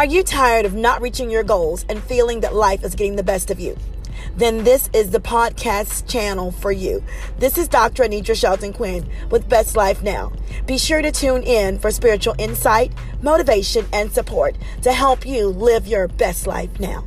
Are you tired of not reaching your goals and feeling that life is getting the best of you? Then this is the podcast channel for you. This is Dr. Anitra Shelton Quinn with Best Life Now. Be sure to tune in for spiritual insight, motivation, and support to help you live your best life now.